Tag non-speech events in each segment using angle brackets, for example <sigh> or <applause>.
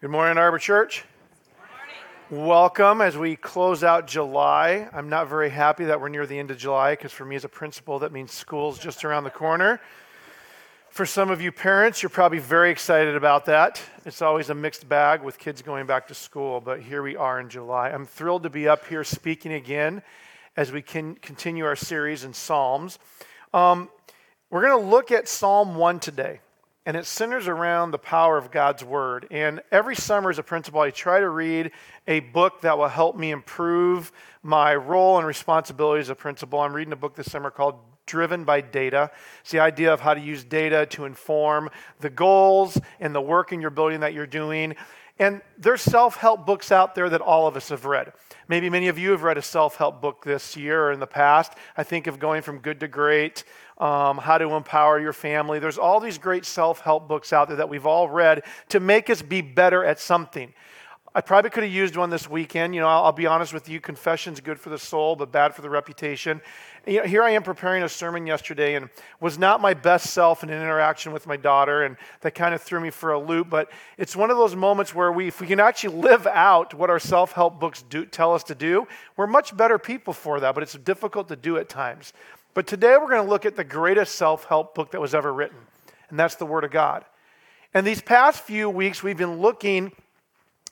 Good morning, Arbor Church. Welcome as we close out July. I'm not very happy that we're near the end of July because for me as a principal, that means school's just around the corner. For some of you parents, you're probably very excited about that. It's always a mixed bag with kids going back to school, but here we are in July. I'm thrilled to be up here speaking again as we can continue our series in Psalms. Um, we're going to look at Psalm 1 today and it centers around the power of God's Word. And every summer, as a principal, I try to read a book that will help me improve my role and responsibility as a principal. I'm reading a book this summer called Driven by Data. It's the idea of how to use data to inform the goals and the work in your building that you're doing. And there's self help books out there that all of us have read. Maybe many of you have read a self help book this year or in the past. I think of Going from Good to Great, um, How to Empower Your Family. There's all these great self help books out there that we've all read to make us be better at something. I probably could have used one this weekend. You know, I'll, I'll, be honest with you, confession's good for the soul, but bad for the reputation. You know, here I am preparing a sermon yesterday and was not my best self in an interaction with my daughter, and that kind of threw me for a loop. But it's one of those moments where we, if we can actually live out what our self help books do, tell us to do, we're much better people for that, but it's difficult to do at times. But today we're going to look at the greatest self help book that was ever written, and that's the Word of God. And these past few weeks, we've been looking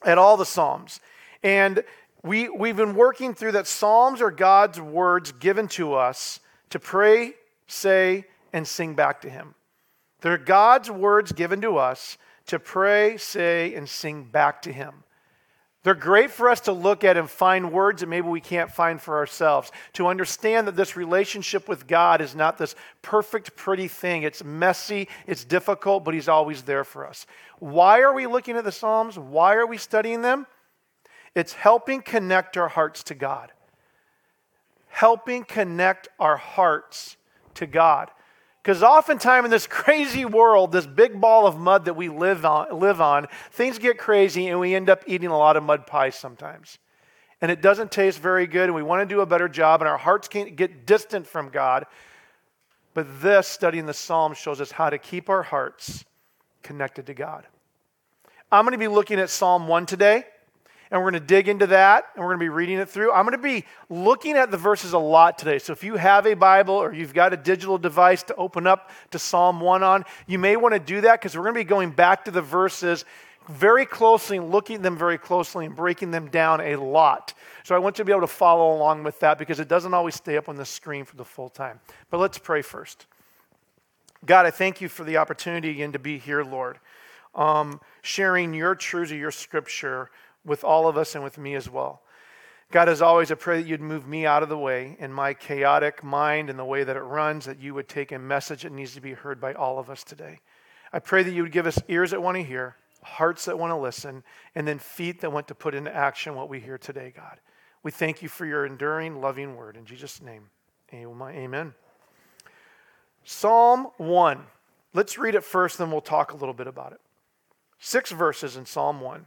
at all the Psalms. And we, we've been working through that Psalms are God's words given to us to pray, say, and sing back to Him. They're God's words given to us to pray, say, and sing back to Him. They're great for us to look at and find words that maybe we can't find for ourselves. To understand that this relationship with God is not this perfect, pretty thing. It's messy, it's difficult, but He's always there for us. Why are we looking at the Psalms? Why are we studying them? It's helping connect our hearts to God. Helping connect our hearts to God. Because oftentimes in this <laughs> crazy world, this big ball of mud that we live on, live on, things get crazy and we end up eating a lot of mud pies sometimes. And it doesn't taste very good, and we want to do a better job, and our hearts can't get distant from God. But this, studying the Psalms, shows us how to keep our hearts connected to God. I'm going to be looking at Psalm 1 today and we're going to dig into that and we're going to be reading it through. I'm going to be looking at the verses a lot today. So if you have a Bible or you've got a digital device to open up to Psalm 1 on, you may want to do that because we're going to be going back to the verses very closely and looking at them very closely and breaking them down a lot. So I want you to be able to follow along with that because it doesn't always stay up on the screen for the full time. But let's pray first. God, I thank you for the opportunity again to be here, Lord, um, sharing your truths of your scripture with all of us and with me as well. God, as always, I pray that you'd move me out of the way in my chaotic mind and the way that it runs, that you would take a message that needs to be heard by all of us today. I pray that you would give us ears that want to hear, hearts that want to listen, and then feet that want to put into action what we hear today, God. We thank you for your enduring, loving word. In Jesus' name, amen. Psalm 1. Let's read it first, then we'll talk a little bit about it. Six verses in Psalm 1.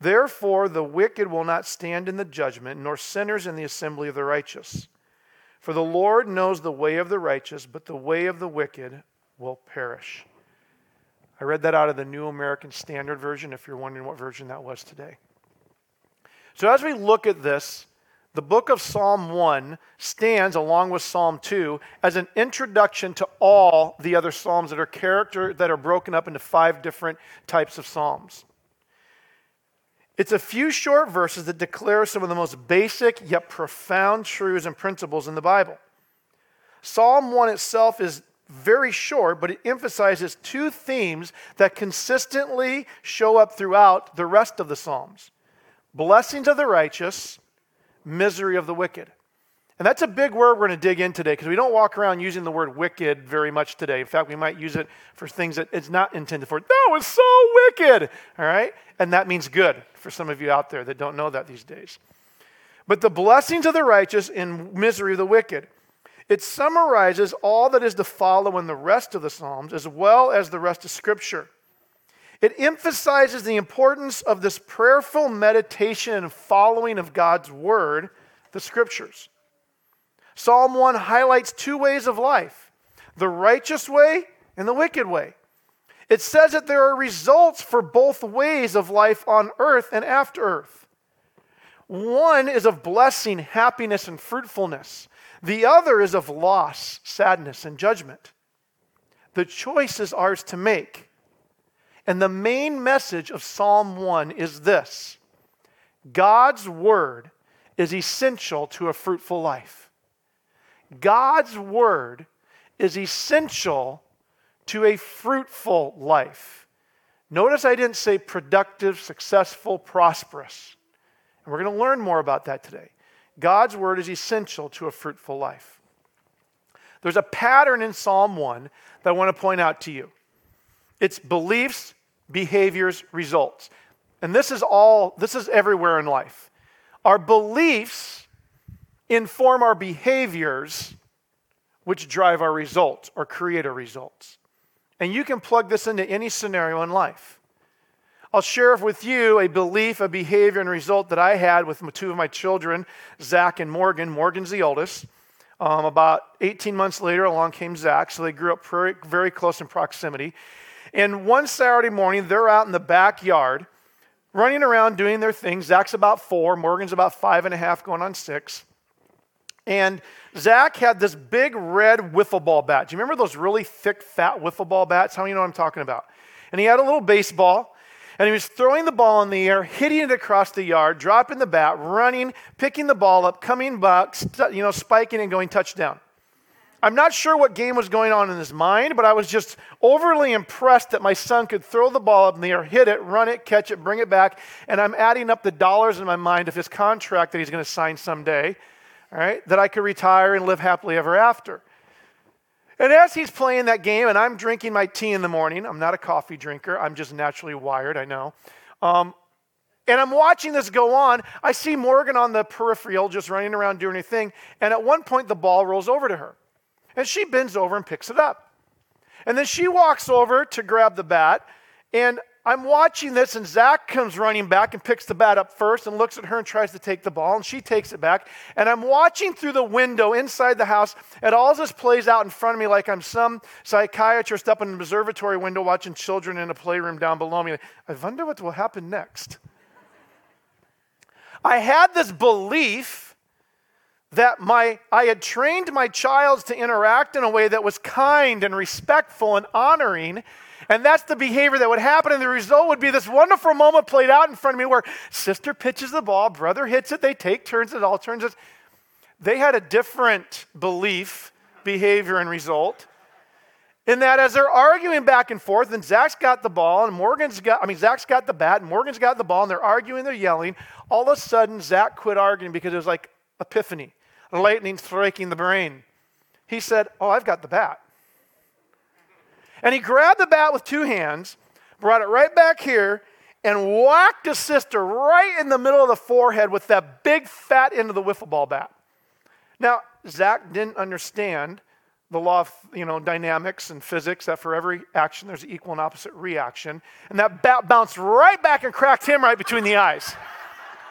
Therefore, the wicked will not stand in the judgment, nor sinners in the assembly of the righteous. For the Lord knows the way of the righteous, but the way of the wicked will perish. I read that out of the New American Standard Version, if you're wondering what version that was today. So, as we look at this, the book of Psalm 1 stands, along with Psalm 2, as an introduction to all the other Psalms that are character that are broken up into five different types of Psalms. It's a few short verses that declare some of the most basic yet profound truths and principles in the Bible. Psalm 1 itself is very short, but it emphasizes two themes that consistently show up throughout the rest of the Psalms blessings of the righteous, misery of the wicked. And that's a big word we're going to dig in today because we don't walk around using the word wicked very much today. In fact, we might use it for things that it's not intended for. That was so wicked. All right? And that means good for some of you out there that don't know that these days. But the blessings of the righteous and misery of the wicked. It summarizes all that is to follow in the rest of the Psalms as well as the rest of Scripture. It emphasizes the importance of this prayerful meditation and following of God's Word, the Scriptures. Psalm 1 highlights two ways of life the righteous way and the wicked way. It says that there are results for both ways of life on earth and after earth. One is of blessing, happiness, and fruitfulness. The other is of loss, sadness, and judgment. The choice is ours to make. And the main message of Psalm 1 is this God's word is essential to a fruitful life. God's word is essential to a fruitful life. Notice I didn't say productive, successful, prosperous. And we're going to learn more about that today. God's word is essential to a fruitful life. There's a pattern in Psalm 1 that I want to point out to you it's beliefs, behaviors, results. And this is all, this is everywhere in life. Our beliefs inform our behaviors, which drive our results or create our results. And you can plug this into any scenario in life. I'll share with you a belief, a behavior, and result that I had with two of my children, Zach and Morgan. Morgan's the oldest. Um, about 18 months later, along came Zach, so they grew up very, very close in proximity. And one Saturday morning, they're out in the backyard running around doing their thing. Zach's about four, Morgan's about five and a half, going on six. And Zach had this big red wiffle ball bat. Do you remember those really thick, fat wiffle ball bats? How many know what I'm talking about? And he had a little baseball, and he was throwing the ball in the air, hitting it across the yard, dropping the bat, running, picking the ball up, coming back, you know, spiking and going touchdown. I'm not sure what game was going on in his mind, but I was just overly impressed that my son could throw the ball up in the air, hit it, run it, catch it, bring it back, and I'm adding up the dollars in my mind of his contract that he's going to sign someday all right, that I could retire and live happily ever after. And as he's playing that game, and I'm drinking my tea in the morning, I'm not a coffee drinker, I'm just naturally wired, I know. Um, and I'm watching this go on. I see Morgan on the peripheral just running around doing her thing. And at one point, the ball rolls over to her. And she bends over and picks it up. And then she walks over to grab the bat. And I'm watching this, and Zach comes running back and picks the bat up first and looks at her and tries to take the ball, and she takes it back. And I'm watching through the window inside the house, and all this plays out in front of me like I'm some psychiatrist up in an observatory window watching children in a playroom down below me. I wonder what will happen next. I had this belief that my I had trained my child to interact in a way that was kind and respectful and honoring and that's the behavior that would happen. And the result would be this wonderful moment played out in front of me where sister pitches the ball, brother hits it, they take turns, it all turns. It. They had a different belief, behavior, and result. In that, as they're arguing back and forth, and Zach's got the ball, and Morgan's got, I mean, Zach's got the bat, and Morgan's got the ball, and they're arguing, they're yelling. All of a sudden, Zach quit arguing because it was like epiphany, lightning striking the brain. He said, Oh, I've got the bat. And he grabbed the bat with two hands, brought it right back here, and whacked his sister right in the middle of the forehead with that big fat end of the wiffle ball bat. Now, Zach didn't understand the law of you know dynamics and physics that for every action there's an equal and opposite reaction. And that bat bounced right back and cracked him right between the eyes.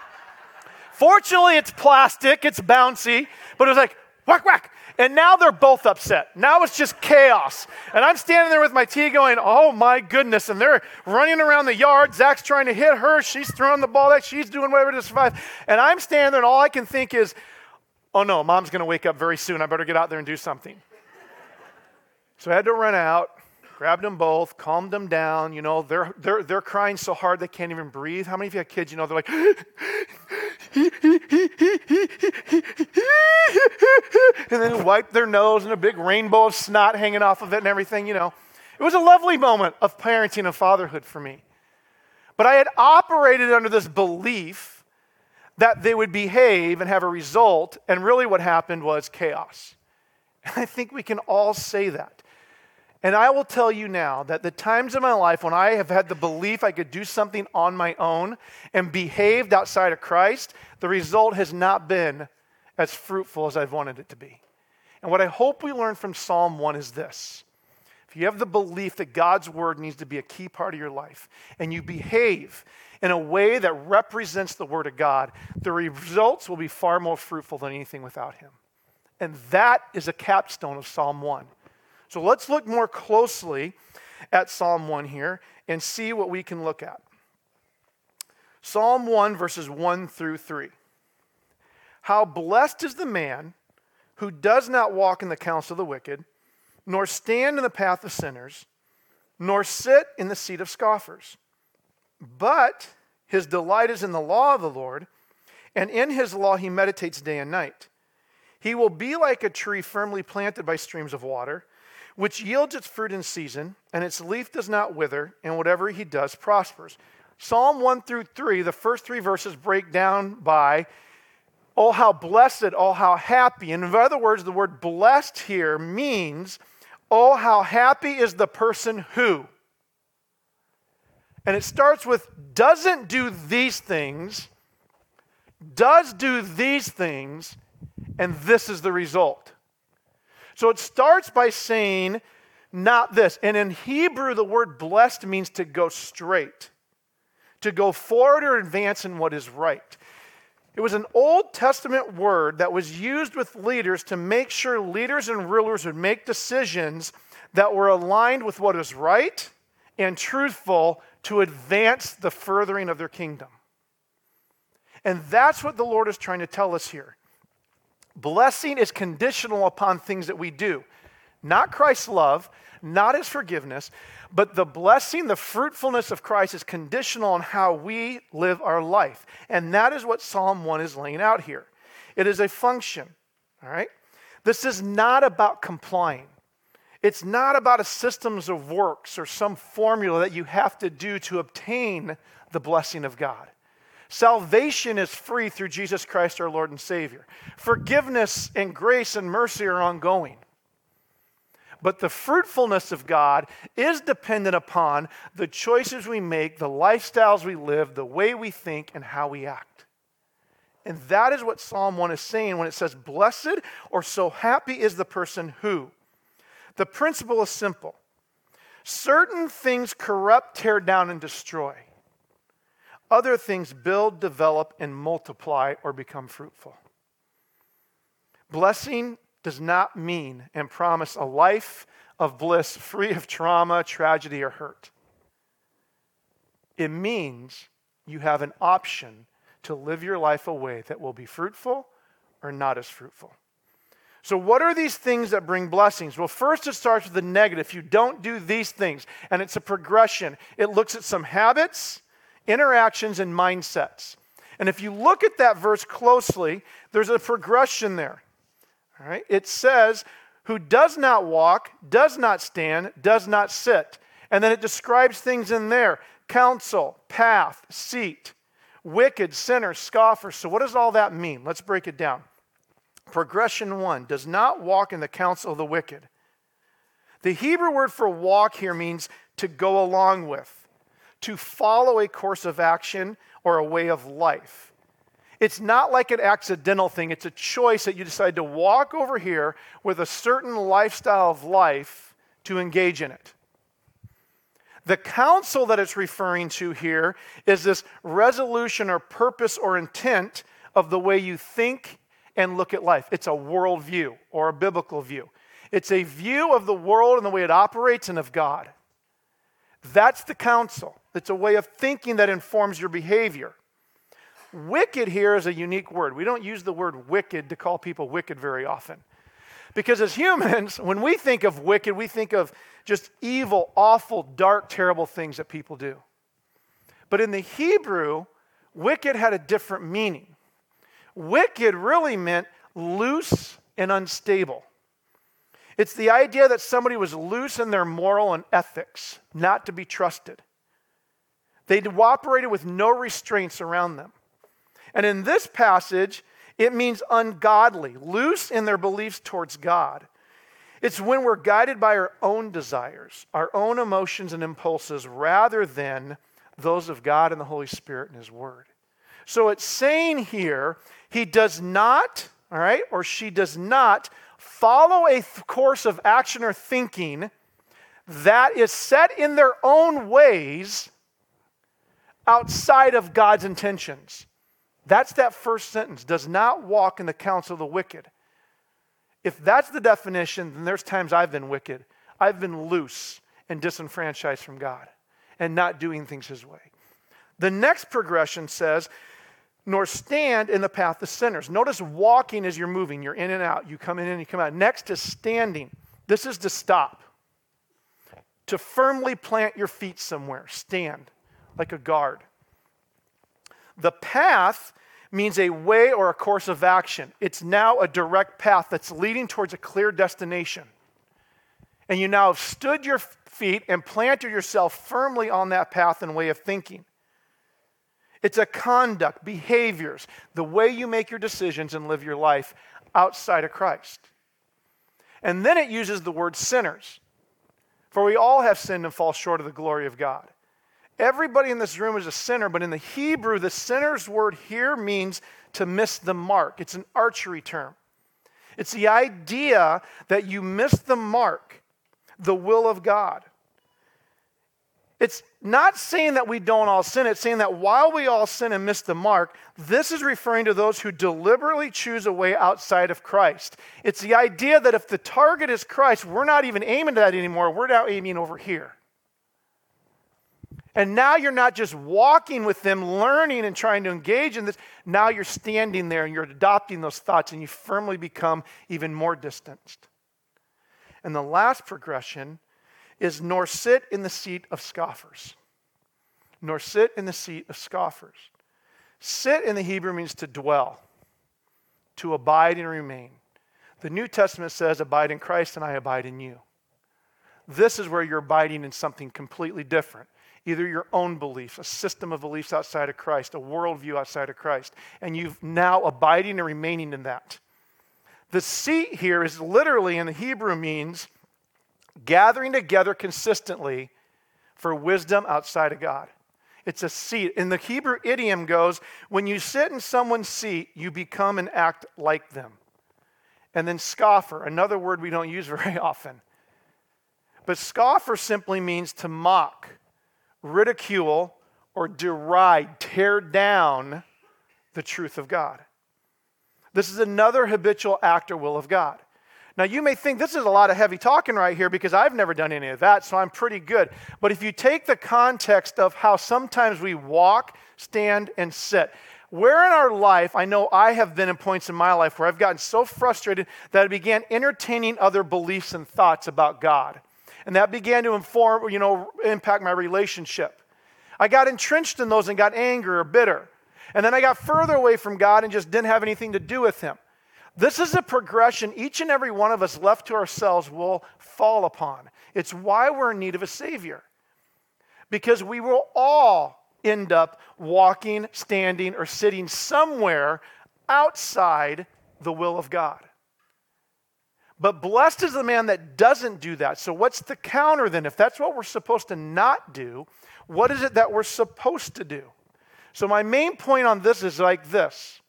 <laughs> Fortunately it's plastic it's bouncy but it was like whack whack and now they're both upset. Now it's just chaos. And I'm standing there with my tea going, oh my goodness. And they're running around the yard. Zach's trying to hit her. She's throwing the ball back. She's doing whatever to survive. And I'm standing there, and all I can think is, oh no, mom's going to wake up very soon. I better get out there and do something. so I had to run out grabbed them both, calmed them down. You know, they're, they're, they're crying so hard they can't even breathe. How many of you have kids, you know, they're like, <laughs> and then wipe their nose and a big rainbow of snot hanging off of it and everything, you know. It was a lovely moment of parenting and fatherhood for me. But I had operated under this belief that they would behave and have a result, and really what happened was chaos. And I think we can all say that. And I will tell you now that the times in my life when I have had the belief I could do something on my own and behaved outside of Christ, the result has not been as fruitful as I've wanted it to be. And what I hope we learn from Psalm 1 is this. If you have the belief that God's word needs to be a key part of your life and you behave in a way that represents the Word of God, the results will be far more fruitful than anything without Him. And that is a capstone of Psalm 1. So let's look more closely at Psalm 1 here and see what we can look at. Psalm 1, verses 1 through 3. How blessed is the man who does not walk in the counsel of the wicked, nor stand in the path of sinners, nor sit in the seat of scoffers but his delight is in the law of the Lord, and in his law he meditates day and night. He will be like a tree firmly planted by streams of water, which yields its fruit in season, and its leaf does not wither, and whatever he does prospers. Psalm 1 through 3, the first three verses break down by, oh, how blessed, oh, how happy. And in other words, the word blessed here means, oh, how happy is the person who. And it starts with doesn't do these things, does do these things, and this is the result. So it starts by saying, not this. And in Hebrew, the word blessed means to go straight, to go forward or advance in what is right. It was an Old Testament word that was used with leaders to make sure leaders and rulers would make decisions that were aligned with what is right and truthful to advance the furthering of their kingdom. And that's what the Lord is trying to tell us here. Blessing is conditional upon things that we do, not Christ's love, not his forgiveness, but the blessing, the fruitfulness of Christ is conditional on how we live our life. And that is what Psalm 1 is laying out here. It is a function, all right? This is not about complying. It's not about a systems of works or some formula that you have to do to obtain the blessing of God. Salvation is free through Jesus Christ our Lord and Savior. Forgiveness and grace and mercy are ongoing. But the fruitfulness of God is dependent upon the choices we make, the lifestyles we live, the way we think, and how we act. And that is what Psalm 1 is saying when it says, Blessed or so happy is the person who. The principle is simple certain things corrupt, tear down, and destroy. Other things build, develop, and multiply or become fruitful. Blessing does not mean and promise a life of bliss free of trauma, tragedy, or hurt. It means you have an option to live your life a way that will be fruitful or not as fruitful. So, what are these things that bring blessings? Well, first it starts with the negative. You don't do these things, and it's a progression. It looks at some habits, interactions, and mindsets. And if you look at that verse closely, there's a progression there. All right? It says, who does not walk, does not stand, does not sit. And then it describes things in there counsel, path, seat, wicked, sinner, scoffer. So, what does all that mean? Let's break it down. Progression one does not walk in the counsel of the wicked. The Hebrew word for walk here means to go along with, to follow a course of action or a way of life. It's not like an accidental thing, it's a choice that you decide to walk over here with a certain lifestyle of life to engage in it. The counsel that it's referring to here is this resolution or purpose or intent of the way you think and look at life. It's a worldview or a biblical view. It's a view of the world and the way it operates and of God. That's the counsel. It's a way of thinking that informs your behavior. Wicked here is a unique word. We don't use the word wicked to call people wicked very often. Because as humans, <laughs> when we think of wicked, we think of just evil, awful, dark, terrible things that people do. But in the Hebrew, wicked had a different meaning. Wicked really meant loose and unstable. It's the idea that somebody was loose in their moral and ethics, not to be trusted. They operated with no restraints around them. And in this passage, it means ungodly, loose in their beliefs towards God. It's when we're guided by our own desires, our own emotions and impulses, rather than those of God and the Holy Spirit and His Word. So it's saying here, he does not, all right, or she does not follow a th- course of action or thinking that is set in their own ways outside of God's intentions. That's that first sentence does not walk in the counsel of the wicked. If that's the definition, then there's times I've been wicked. I've been loose and disenfranchised from God and not doing things His way. The next progression says, nor stand in the path of sinners. Notice walking as you're moving. You're in and out. You come in and you come out. Next is standing. This is to stop, to firmly plant your feet somewhere. Stand like a guard. The path means a way or a course of action. It's now a direct path that's leading towards a clear destination. And you now have stood your feet and planted yourself firmly on that path and way of thinking. It's a conduct, behaviors, the way you make your decisions and live your life outside of Christ. And then it uses the word sinners. For we all have sinned and fall short of the glory of God. Everybody in this room is a sinner, but in the Hebrew, the sinner's word here means to miss the mark. It's an archery term. It's the idea that you miss the mark, the will of God. It's not saying that we don't all sin, it's saying that while we all sin and miss the mark, this is referring to those who deliberately choose a way outside of Christ. It's the idea that if the target is Christ, we're not even aiming at that anymore, we're now aiming over here. And now you're not just walking with them, learning and trying to engage in this. Now you're standing there and you're adopting those thoughts and you firmly become even more distanced. And the last progression is nor sit in the seat of scoffers. Nor sit in the seat of scoffers. Sit in the Hebrew means to dwell, to abide and remain. The New Testament says, Abide in Christ and I abide in you. This is where you're abiding in something completely different either your own beliefs, a system of beliefs outside of Christ, a worldview outside of Christ, and you've now abiding and remaining in that. The seat here is literally in the Hebrew means gathering together consistently for wisdom outside of God. It's a seat. And the Hebrew idiom goes when you sit in someone's seat, you become and act like them. And then scoffer, another word we don't use <laughs> very often. But scoffer simply means to mock, ridicule, or deride, tear down the truth of God. This is another habitual act or will of God. Now, you may think this is a lot of heavy talking right here because I've never done any of that, so I'm pretty good. But if you take the context of how sometimes we walk, stand, and sit, where in our life, I know I have been in points in my life where I've gotten so frustrated that I began entertaining other beliefs and thoughts about God. And that began to inform, you know, impact my relationship. I got entrenched in those and got angry or bitter. And then I got further away from God and just didn't have anything to do with Him. This is a progression each and every one of us left to ourselves will fall upon. It's why we're in need of a Savior. Because we will all end up walking, standing, or sitting somewhere outside the will of God. But blessed is the man that doesn't do that. So, what's the counter then? If that's what we're supposed to not do, what is it that we're supposed to do? So, my main point on this is like this.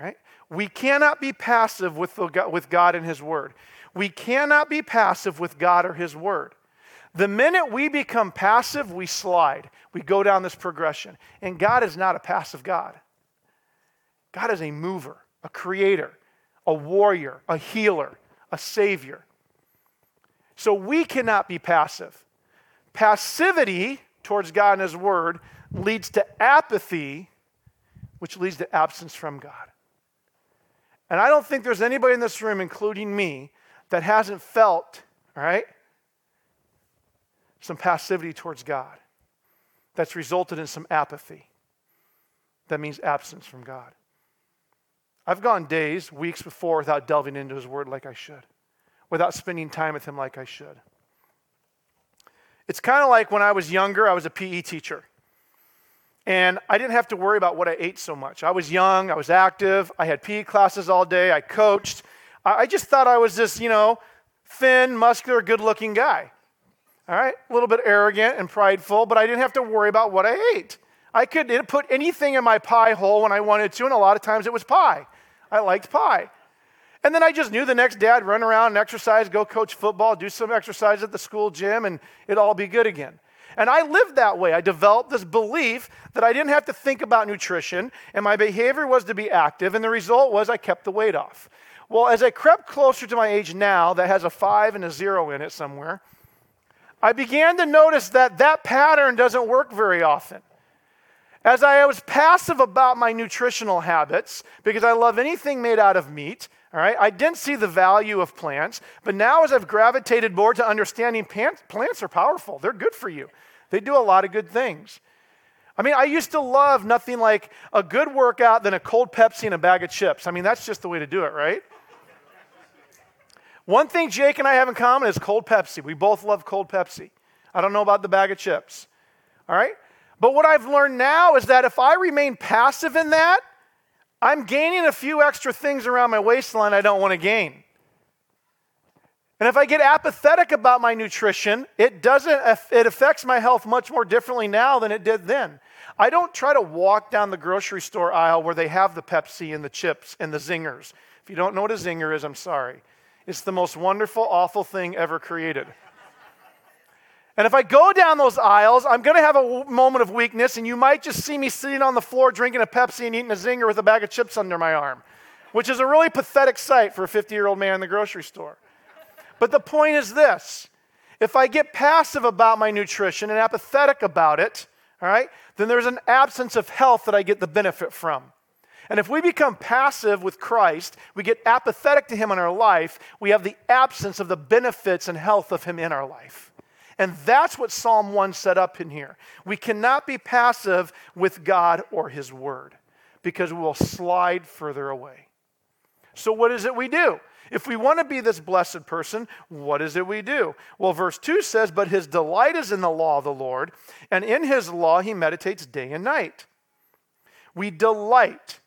Right? We cannot be passive with, the, with God and His Word. We cannot be passive with God or His Word. The minute we become passive, we slide. We go down this progression. And God is not a passive God. God is a mover, a creator a warrior, a healer, a savior. So we cannot be passive. Passivity towards God and His Word leads to apathy, which leads to absence from God. And I don't think there's anybody in this room, including me, that hasn't felt, all right, some passivity towards God that's resulted in some apathy. That means absence from God. I've gone days, weeks before without delving into His Word like I should, without spending time with Him like I should. It's kind of like when I was younger, I was a PE teacher. And I didn't have to worry about what I ate so much. I was young, I was active, I had PE classes all day, I coached. I just thought I was this, you know, thin, muscular, good looking guy. All right, a little bit arrogant and prideful, but I didn't have to worry about what I ate. I could put anything in my pie hole when I wanted to, and a lot of times it was pie. I liked pie. And then I just knew the next day I'd run around and exercise, go coach football, do some exercise at the school gym, and it'd all be good again. And I lived that way. I developed this belief that I didn't have to think about nutrition, and my behavior was to be active, and the result was I kept the weight off. Well, as I crept closer to my age now, that has a five and a zero in it somewhere, I began to notice that that pattern doesn't work very often. As I was passive about my nutritional habits, because I love anything made out of meat, all right, I didn't see the value of plants, but now as I've gravitated more to understanding plants plants are powerful, they're good for you, they do a lot of good things. I mean, I used to love nothing like a good workout than a cold Pepsi and a bag of chips. I mean, that's just the way to do it, right? One thing Jake and I have in common is cold Pepsi. We both love cold Pepsi. I don't know about the bag of chips. All right? But what I've learned now is that if I remain passive in that, I'm gaining a few extra things around my waistline I don't want to gain. And if I get apathetic about my nutrition, it doesn't it affects my health much more differently now than it did then. I don't try to walk down the grocery store aisle where they have the Pepsi and the chips and the zingers. If you don't know what a zinger is, I'm sorry. It's the most wonderful, awful thing ever created. And if I go down those aisles, I'm going to have a moment of weakness, and you might just see me sitting on the floor drinking a Pepsi and eating a zinger with a bag of chips under my arm, which is a really pathetic sight for a 50 year old man in the grocery store. But the point is this if I get passive about my nutrition and apathetic about it, all right, then there's an absence of health that I get the benefit from. And if we become passive with Christ, we get apathetic to Him in our life, we have the absence of the benefits and health of Him in our life. And that's what Psalm 1 set up in here. We cannot be passive with God or His Word because we will slide further away. So, what is it we do? If we want to be this blessed person, what is it we do? Well, verse 2 says, But his delight is in the law of the Lord, and in his law he meditates day and night. We delight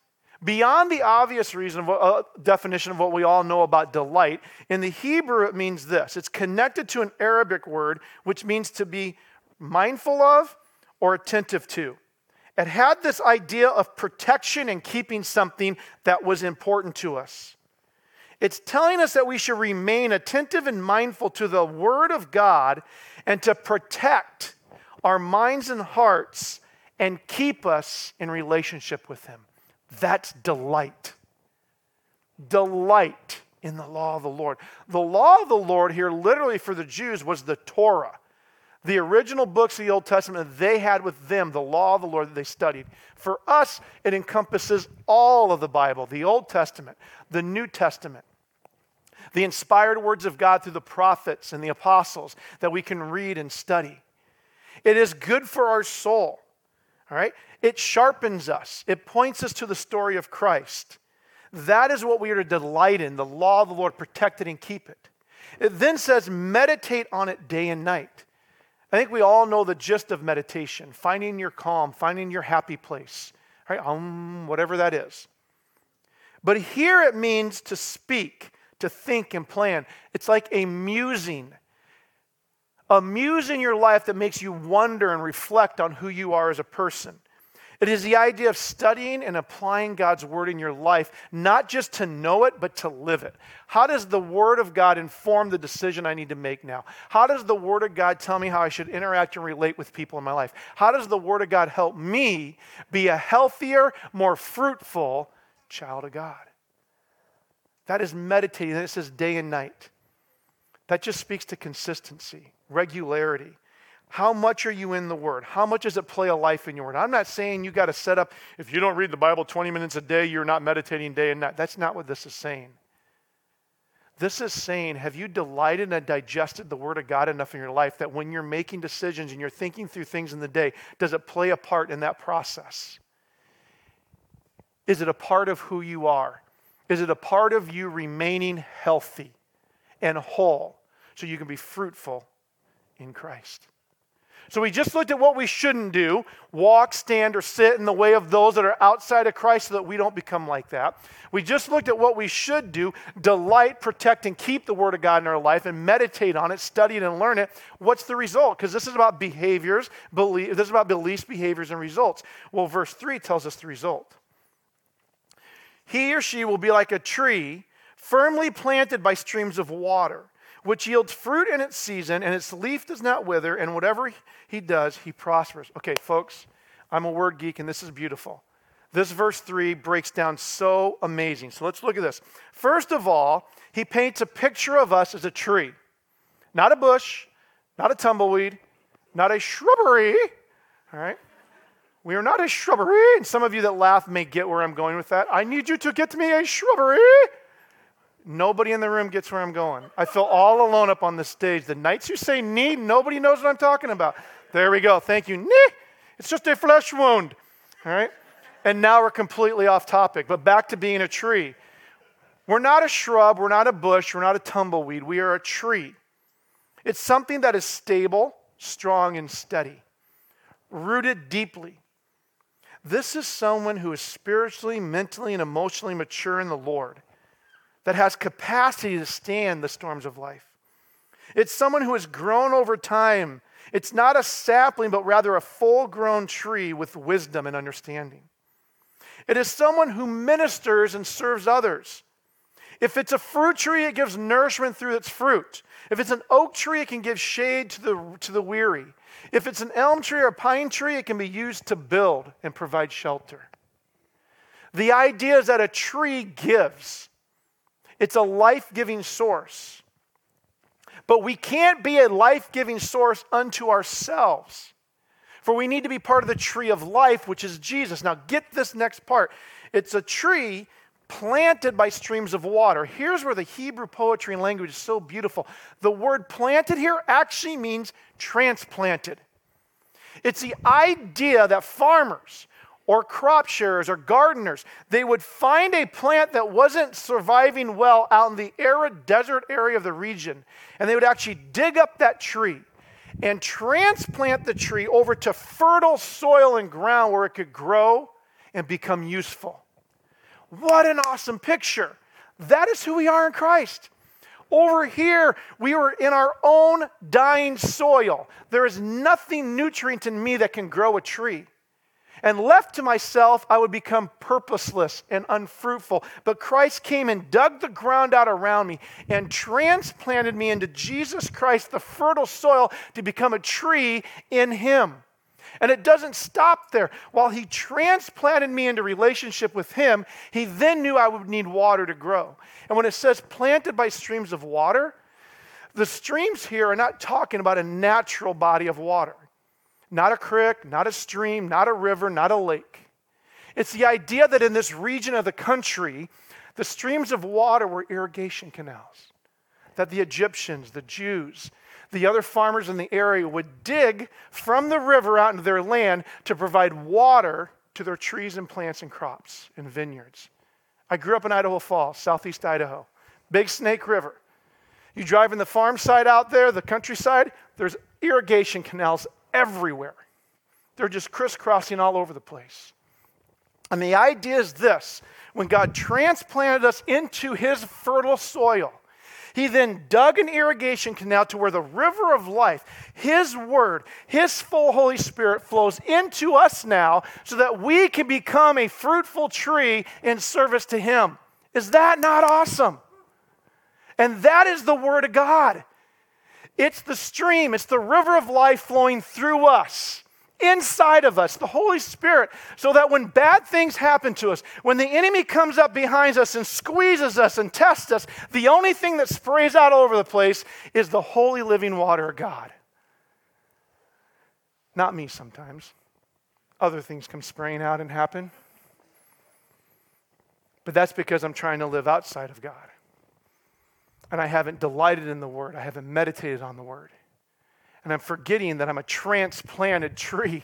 Beyond the obvious reason uh, definition of what we all know about delight, in the Hebrew it means this it's connected to an Arabic word which means to be mindful of or attentive to. It had this idea of protection and keeping something that was important to us. It's telling us that we should remain attentive and mindful to the Word of God and to protect our minds and hearts and keep us in relationship with Him. That's delight. Delight in the law of the Lord. The law of the Lord here, literally for the Jews, was the Torah. The original books of the Old Testament, they had with them the law of the Lord that they studied. For us, it encompasses all of the Bible the Old Testament, the New Testament, the inspired words of God through the prophets and the apostles that we can read and study. It is good for our soul. All right? It sharpens us, it points us to the story of Christ. That is what we are to delight in, the law of the Lord, protect it and keep it. It then says, meditate on it day and night. I think we all know the gist of meditation finding your calm, finding your happy place, right? Um, whatever that is. But here it means to speak, to think and plan. It's like a musing a muse in your life that makes you wonder and reflect on who you are as a person. It is the idea of studying and applying God's word in your life, not just to know it, but to live it. How does the word of God inform the decision I need to make now? How does the word of God tell me how I should interact and relate with people in my life? How does the word of God help me be a healthier, more fruitful child of God? That is meditating. And It says day and night. That just speaks to consistency regularity. How much are you in the Word? How much does it play a life in your Word? I'm not saying you got to set up, if you don't read the Bible 20 minutes a day, you're not meditating day and night. That's not what this is saying. This is saying, have you delighted and digested the Word of God enough in your life that when you're making decisions and you're thinking through things in the day, does it play a part in that process? Is it a part of who you are? Is it a part of you remaining healthy and whole so you can be fruitful in Christ. So we just looked at what we shouldn't do walk, stand, or sit in the way of those that are outside of Christ so that we don't become like that. We just looked at what we should do delight, protect, and keep the Word of God in our life and meditate on it, study it, and learn it. What's the result? Because this is about behaviors, belief, this is about beliefs, behaviors, and results. Well, verse 3 tells us the result. He or she will be like a tree firmly planted by streams of water which yields fruit in its season, and its leaf does not wither, and whatever he does, he prospers. Okay, folks, I'm a word geek, and this is beautiful. This verse 3 breaks down so amazing. So let's look at this. First of all, he paints a picture of us as a tree, not a bush, not a tumbleweed, not a shrubbery. All right? We are not a shrubbery. And some of you that laugh may get where I'm going with that. I need you to get me a shrubbery. Nobody in the room gets where I'm going. I feel all alone up on the stage. The Knights you say Ni, nobody knows what I'm talking about. There we go. Thank you. Ni. It's just a flesh wound. All right? And now we're completely off topic, but back to being a tree. We're not a shrub, we're not a bush, we're not a tumbleweed. We are a tree. It's something that is stable, strong, and steady, rooted deeply. This is someone who is spiritually, mentally, and emotionally mature in the Lord that has capacity to stand the storms of life. It's someone who has grown over time. It's not a sapling, but rather a full grown tree with wisdom and understanding. It is someone who ministers and serves others. If it's a fruit tree, it gives nourishment through its fruit. If it's an oak tree, it can give shade to the, to the weary. If it's an elm tree or a pine tree, it can be used to build and provide shelter. The idea is that a tree gives. It's a life giving source. But we can't be a life giving source unto ourselves. For we need to be part of the tree of life, which is Jesus. Now, get this next part. It's a tree planted by streams of water. Here's where the Hebrew poetry and language is so beautiful. The word planted here actually means transplanted. It's the idea that farmers or crop sharers or gardeners, they would find a plant that wasn't surviving well out in the arid desert area of the region, and they would actually dig up that tree and transplant the tree over to fertile soil and ground where it could grow and become useful. What an awesome picture! That is who we are in Christ. Over here, we were in our own dying soil. There is nothing nutrient in me that can grow a tree. And left to myself, I would become purposeless and unfruitful. But Christ came and dug the ground out around me and transplanted me into Jesus Christ, the fertile soil, to become a tree in Him. And it doesn't stop there. While He transplanted me into relationship with Him, He then knew I would need water to grow. And when it says planted by streams of water, the streams here are not talking about a natural body of water not a creek, not a stream, not a river, not a lake. It's the idea that in this region of the country, the streams of water were irrigation canals. That the Egyptians, the Jews, the other farmers in the area would dig from the river out into their land to provide water to their trees and plants and crops and vineyards. I grew up in Idaho Falls, southeast Idaho. Big Snake River. You drive in the farm side out there, the countryside, there's irrigation canals everywhere. They're just crisscrossing all over the place. And the idea is this when God transplanted us into his fertile soil, he then dug an irrigation canal to where the river of life, His Word, His full Holy Spirit flows into us now so that we can become a fruitful tree in service to Him. Is that not awesome? And that is the Word of God. It's the stream, it's the river of life flowing through us, inside of us, the Holy Spirit, so that when bad things happen to us, when the enemy comes up behind us and squeezes us and tests us, the only thing that sprays out all over the place is the holy living water of God. Not me sometimes. Other things come spraying out and happen. But that's because I'm trying to live outside of God and I haven't delighted in the Word. I haven't meditated on the Word. And I'm forgetting that I'm a transplanted tree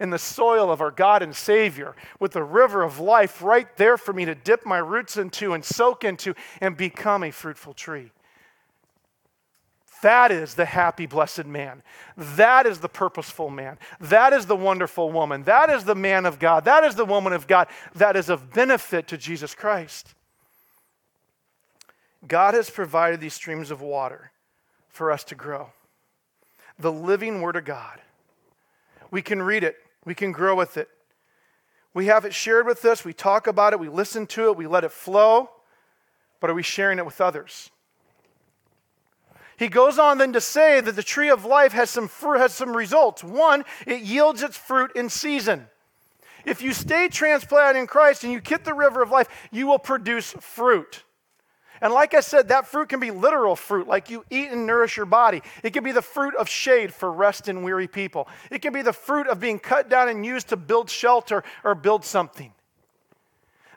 in the soil of our God and Savior with the river of life right there for me to dip my roots into and soak into and become a fruitful tree. That is the happy, blessed man. That is the purposeful man. That is the wonderful woman. That is the man of God. That is the woman of God. That is of benefit to Jesus Christ. God has provided these streams of water for us to grow. The living Word of God. We can read it, we can grow with it. We have it shared with us, we talk about it, we listen to it, we let it flow, but are we sharing it with others? He goes on then to say that the tree of life has some, fruit, has some results. One, it yields its fruit in season. If you stay transplanted in Christ and you get the river of life, you will produce fruit. And like I said, that fruit can be literal fruit, like you eat and nourish your body. It can be the fruit of shade for rest and weary people. It can be the fruit of being cut down and used to build shelter or build something.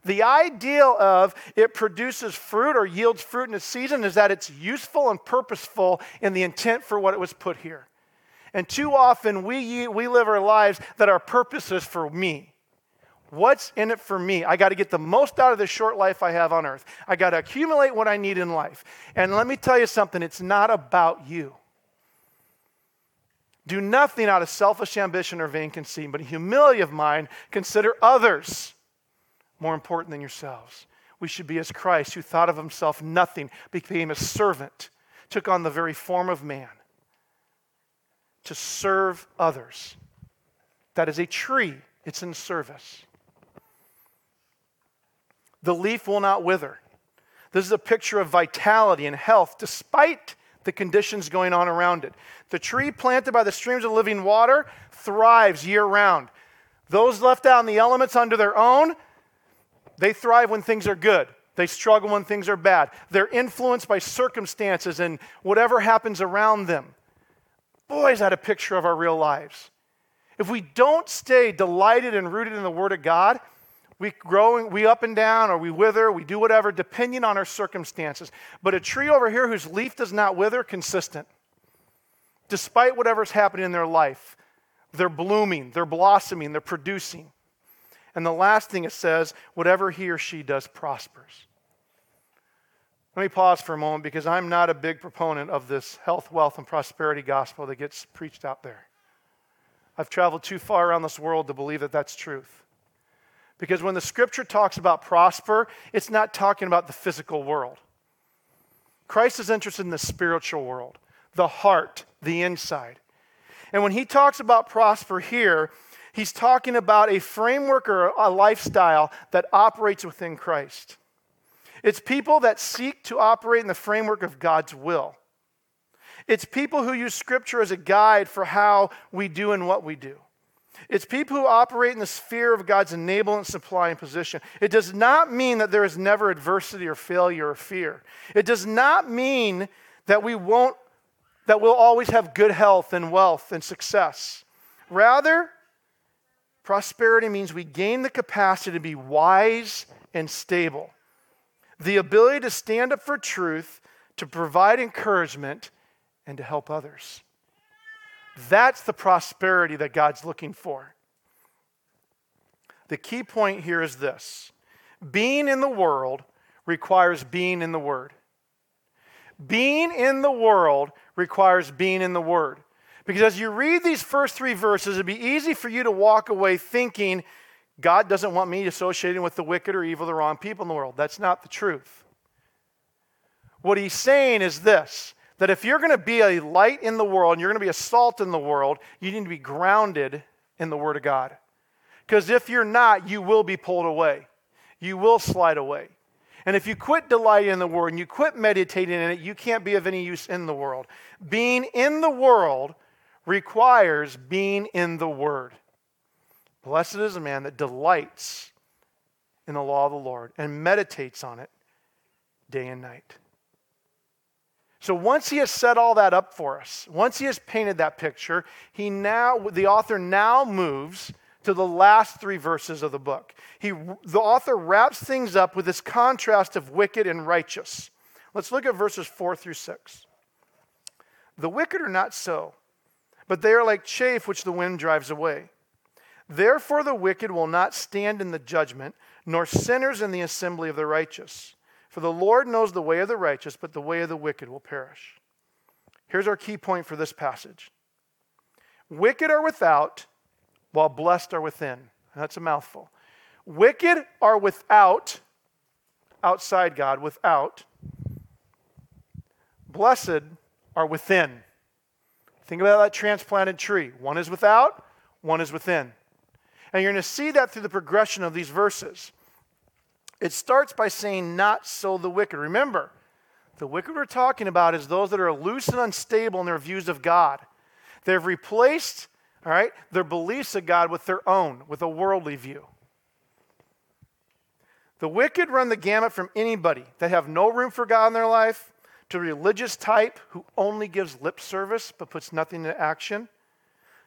The ideal of it produces fruit or yields fruit in a season is that it's useful and purposeful in the intent for what it was put here. And too often we, we live our lives that our purpose is for me. What's in it for me? I got to get the most out of the short life I have on earth. I got to accumulate what I need in life. And let me tell you something it's not about you. Do nothing out of selfish ambition or vain conceit, but in humility of mind, consider others more important than yourselves. We should be as Christ, who thought of himself nothing, became a servant, took on the very form of man to serve others. That is a tree, it's in service. The leaf will not wither. This is a picture of vitality and health despite the conditions going on around it. The tree planted by the streams of living water thrives year round. Those left out in the elements under their own, they thrive when things are good. They struggle when things are bad. They're influenced by circumstances and whatever happens around them. Boy, is that a picture of our real lives. If we don't stay delighted and rooted in the Word of God, we grow, we up and down, or we wither, we do whatever, depending on our circumstances. But a tree over here whose leaf does not wither, consistent. Despite whatever's happening in their life, they're blooming, they're blossoming, they're producing. And the last thing it says, whatever he or she does prospers. Let me pause for a moment because I'm not a big proponent of this health, wealth, and prosperity gospel that gets preached out there. I've traveled too far around this world to believe that that's truth. Because when the scripture talks about prosper, it's not talking about the physical world. Christ is interested in the spiritual world, the heart, the inside. And when he talks about prosper here, he's talking about a framework or a lifestyle that operates within Christ. It's people that seek to operate in the framework of God's will. It's people who use scripture as a guide for how we do and what we do. It's people who operate in the sphere of God's enablement, supply, and position. It does not mean that there is never adversity or failure or fear. It does not mean that we won't, that we'll always have good health and wealth and success. Rather, prosperity means we gain the capacity to be wise and stable, the ability to stand up for truth, to provide encouragement, and to help others. That's the prosperity that God's looking for. The key point here is this being in the world requires being in the Word. Being in the world requires being in the Word. Because as you read these first three verses, it'd be easy for you to walk away thinking, God doesn't want me associating with the wicked or evil, the wrong people in the world. That's not the truth. What he's saying is this that if you're going to be a light in the world and you're going to be a salt in the world, you need to be grounded in the Word of God. Because if you're not, you will be pulled away. You will slide away. And if you quit delighting in the Word and you quit meditating in it, you can't be of any use in the world. Being in the world requires being in the Word. Blessed is a man that delights in the law of the Lord and meditates on it day and night. So once he has set all that up for us, once he has painted that picture, he now the author now moves to the last 3 verses of the book. He the author wraps things up with this contrast of wicked and righteous. Let's look at verses 4 through 6. The wicked are not so, but they are like chaff which the wind drives away. Therefore the wicked will not stand in the judgment, nor sinners in the assembly of the righteous. For the Lord knows the way of the righteous, but the way of the wicked will perish. Here's our key point for this passage Wicked are without, while blessed are within. That's a mouthful. Wicked are without, outside God, without. Blessed are within. Think about that transplanted tree. One is without, one is within. And you're going to see that through the progression of these verses. It starts by saying, Not so the wicked. Remember, the wicked we're talking about is those that are loose and unstable in their views of God. They've replaced, all right, their beliefs of God with their own, with a worldly view. The wicked run the gamut from anybody that have no room for God in their life to religious type who only gives lip service but puts nothing into action,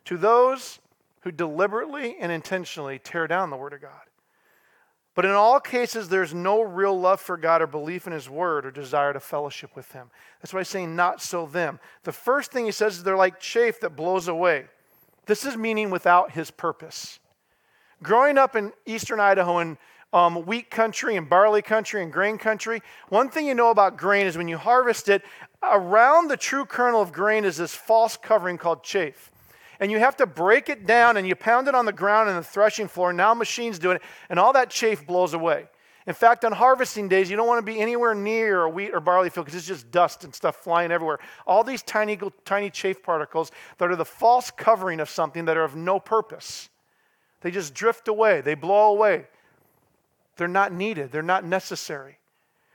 to those who deliberately and intentionally tear down the Word of God. But in all cases, there's no real love for God or belief in His Word or desire to fellowship with Him. That's why he's saying, not so them. The first thing he says is they're like chaff that blows away. This is meaning without His purpose. Growing up in eastern Idaho in um, wheat country and barley country and grain country. One thing you know about grain is when you harvest it, around the true kernel of grain is this false covering called chaff. And you have to break it down and you pound it on the ground in the threshing floor. Now machines do it, and all that chaff blows away. In fact, on harvesting days, you don't want to be anywhere near a wheat or barley field because it's just dust and stuff flying everywhere. All these tiny, tiny chaff particles that are the false covering of something that are of no purpose. They just drift away, they blow away. They're not needed, they're not necessary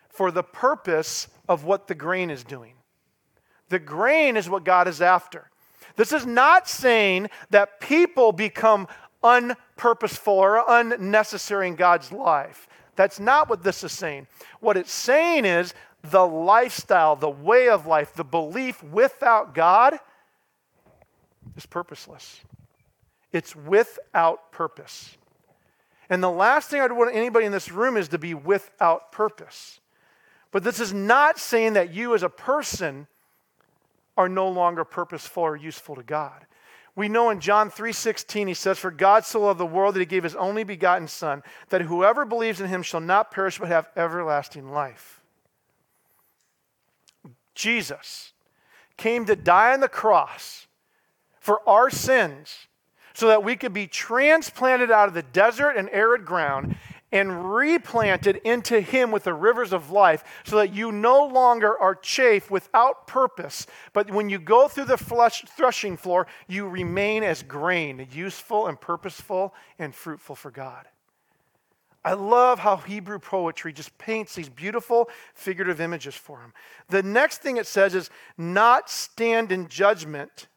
for the purpose of what the grain is doing. The grain is what God is after. This is not saying that people become unpurposeful or unnecessary in God's life. That's not what this is saying. What it's saying is the lifestyle, the way of life, the belief without God is purposeless. It's without purpose. And the last thing I'd want anybody in this room is to be without purpose. But this is not saying that you as a person are no longer purposeful or useful to God. We know in John 3:16 he says for God so loved the world that he gave his only begotten son that whoever believes in him shall not perish but have everlasting life. Jesus came to die on the cross for our sins so that we could be transplanted out of the desert and arid ground and replanted into Him with the rivers of life, so that you no longer are chaff without purpose, but when you go through the threshing floor, you remain as grain, useful and purposeful and fruitful for God. I love how Hebrew poetry just paints these beautiful figurative images for him. The next thing it says is not stand in judgment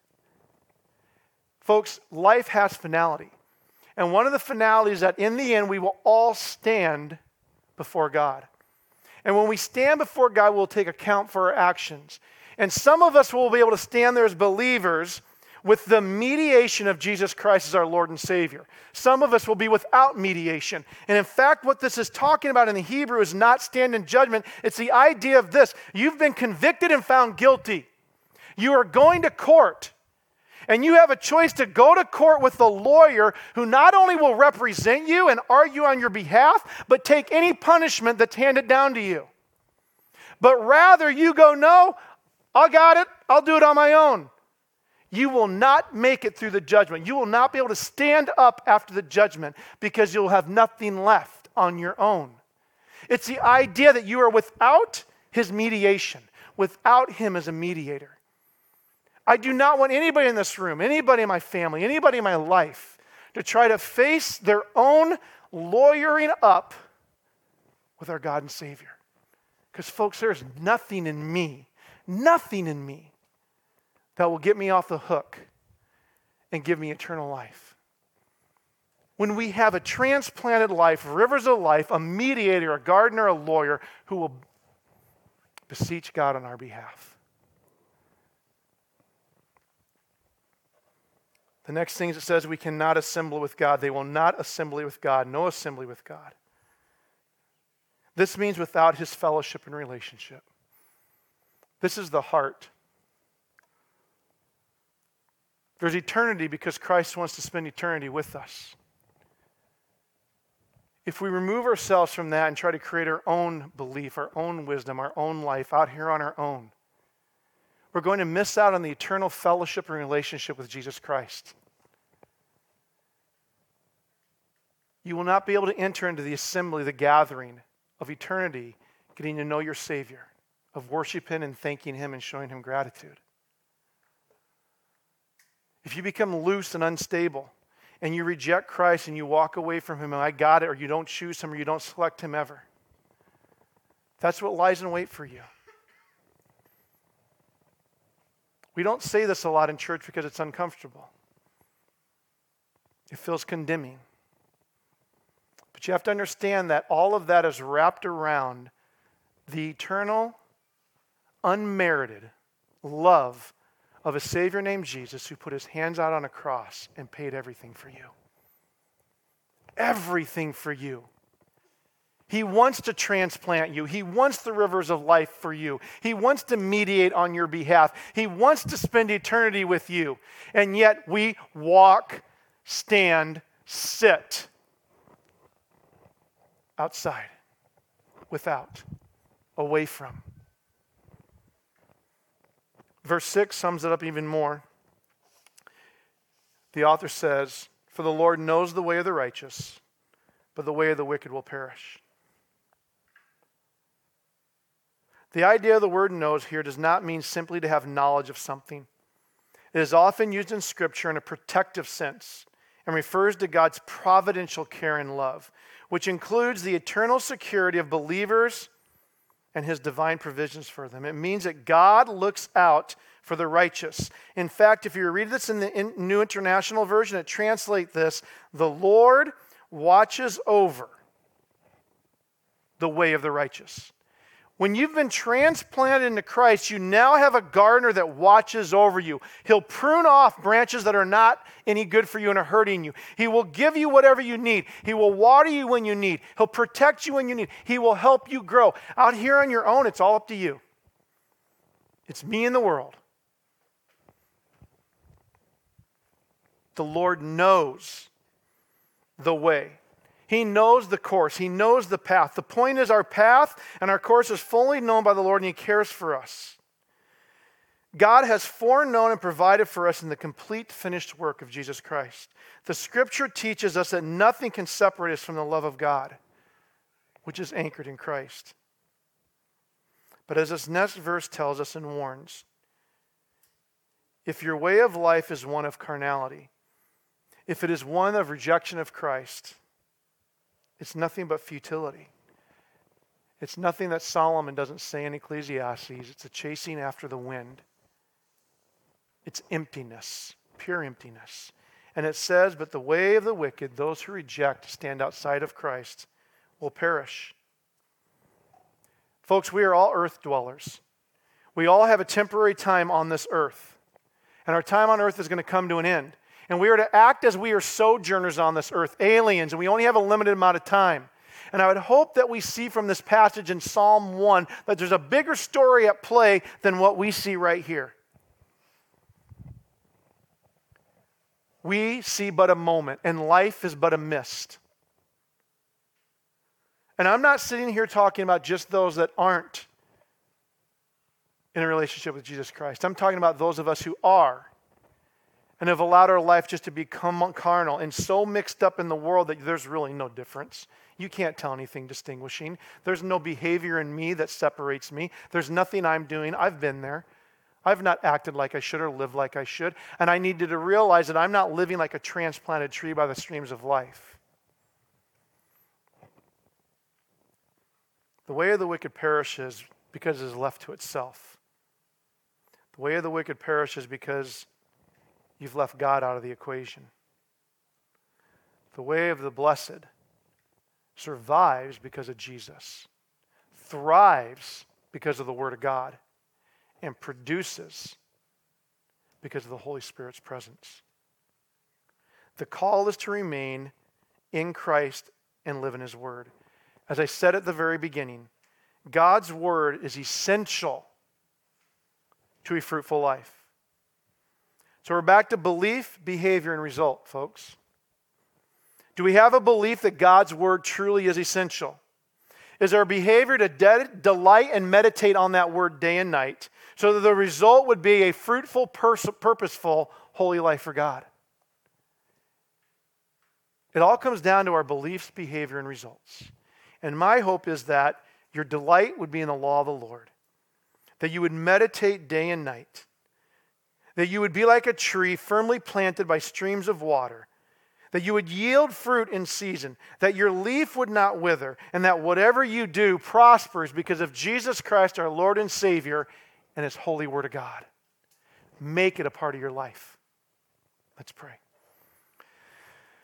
Folks, life has finality. And one of the finalities is that in the end, we will all stand before God. And when we stand before God, we'll take account for our actions. And some of us will be able to stand there as believers with the mediation of Jesus Christ as our Lord and Savior. Some of us will be without mediation. And in fact, what this is talking about in the Hebrew is not stand in judgment. It's the idea of this you've been convicted and found guilty. You are going to court. And you have a choice to go to court with the lawyer who not only will represent you and argue on your behalf, but take any punishment that's handed down to you. But rather, you go, No, I got it. I'll do it on my own. You will not make it through the judgment. You will not be able to stand up after the judgment because you'll have nothing left on your own. It's the idea that you are without his mediation, without him as a mediator. I do not want anybody in this room, anybody in my family, anybody in my life to try to face their own lawyering up with our God and Savior. Because, folks, there's nothing in me, nothing in me that will get me off the hook and give me eternal life. When we have a transplanted life, rivers of life, a mediator, a gardener, a lawyer who will beseech God on our behalf. The next thing it says we cannot assemble with God. They will not assemble with God, no assembly with God. This means without his fellowship and relationship. This is the heart. There's eternity because Christ wants to spend eternity with us. If we remove ourselves from that and try to create our own belief, our own wisdom, our own life out here on our own, we're going to miss out on the eternal fellowship and relationship with Jesus Christ. You will not be able to enter into the assembly, the gathering of eternity, getting to know your Savior, of worshiping and thanking Him and showing Him gratitude. If you become loose and unstable and you reject Christ and you walk away from Him, and I got it, or you don't choose Him or you don't select Him ever, that's what lies in wait for you. We don't say this a lot in church because it's uncomfortable. It feels condemning. But you have to understand that all of that is wrapped around the eternal, unmerited love of a Savior named Jesus who put his hands out on a cross and paid everything for you. Everything for you. He wants to transplant you. He wants the rivers of life for you. He wants to mediate on your behalf. He wants to spend eternity with you. And yet we walk, stand, sit outside, without, away from. Verse 6 sums it up even more. The author says, For the Lord knows the way of the righteous, but the way of the wicked will perish. The idea of the word knows here does not mean simply to have knowledge of something. It is often used in Scripture in a protective sense and refers to God's providential care and love, which includes the eternal security of believers and his divine provisions for them. It means that God looks out for the righteous. In fact, if you read this in the New International Version, it translates this the Lord watches over the way of the righteous. When you've been transplanted into Christ, you now have a gardener that watches over you. He'll prune off branches that are not any good for you and are hurting you. He will give you whatever you need. He will water you when you need. He'll protect you when you need. He will help you grow. Out here on your own, it's all up to you. It's me and the world. The Lord knows the way. He knows the course, He knows the path. The point is, our path and our course is fully known by the Lord, and He cares for us. God has foreknown and provided for us in the complete finished work of Jesus Christ. The scripture teaches us that nothing can separate us from the love of God, which is anchored in Christ. But as this next verse tells us and warns, if your way of life is one of carnality, if it is one of rejection of Christ, it's nothing but futility. It's nothing that Solomon doesn't say in Ecclesiastes. It's a chasing after the wind. It's emptiness, pure emptiness. And it says, But the way of the wicked, those who reject, stand outside of Christ, will perish. Folks, we are all earth dwellers. We all have a temporary time on this earth. And our time on earth is going to come to an end. And we are to act as we are sojourners on this earth, aliens, and we only have a limited amount of time. And I would hope that we see from this passage in Psalm 1 that there's a bigger story at play than what we see right here. We see but a moment, and life is but a mist. And I'm not sitting here talking about just those that aren't in a relationship with Jesus Christ. I'm talking about those of us who are and have allowed our life just to become carnal and so mixed up in the world that there's really no difference. You can't tell anything distinguishing. There's no behavior in me that separates me. There's nothing I'm doing. I've been there. I've not acted like I should or lived like I should. And I needed to realize that I'm not living like a transplanted tree by the streams of life. The way of the wicked perishes because it is left to itself. The way of the wicked perishes because you've left God out of the equation. The way of the blessed survives because of Jesus, thrives because of the Word of God, and produces because of the Holy Spirit's presence. The call is to remain in Christ and live in His Word. As I said at the very beginning, God's Word is essential to a fruitful life. So we're back to belief, behavior, and result, folks. Do we have a belief that God's word truly is essential? is our behavior to de- delight and meditate on that word day and night so that the result would be a fruitful, pers- purposeful, holy life for God. It all comes down to our beliefs, behavior, and results. And my hope is that your delight would be in the law of the Lord, that you would meditate day and night, that you would be like a tree firmly planted by streams of water that you would yield fruit in season, that your leaf would not wither, and that whatever you do prospers because of Jesus Christ, our Lord and Savior, and His holy word of God. Make it a part of your life. Let's pray.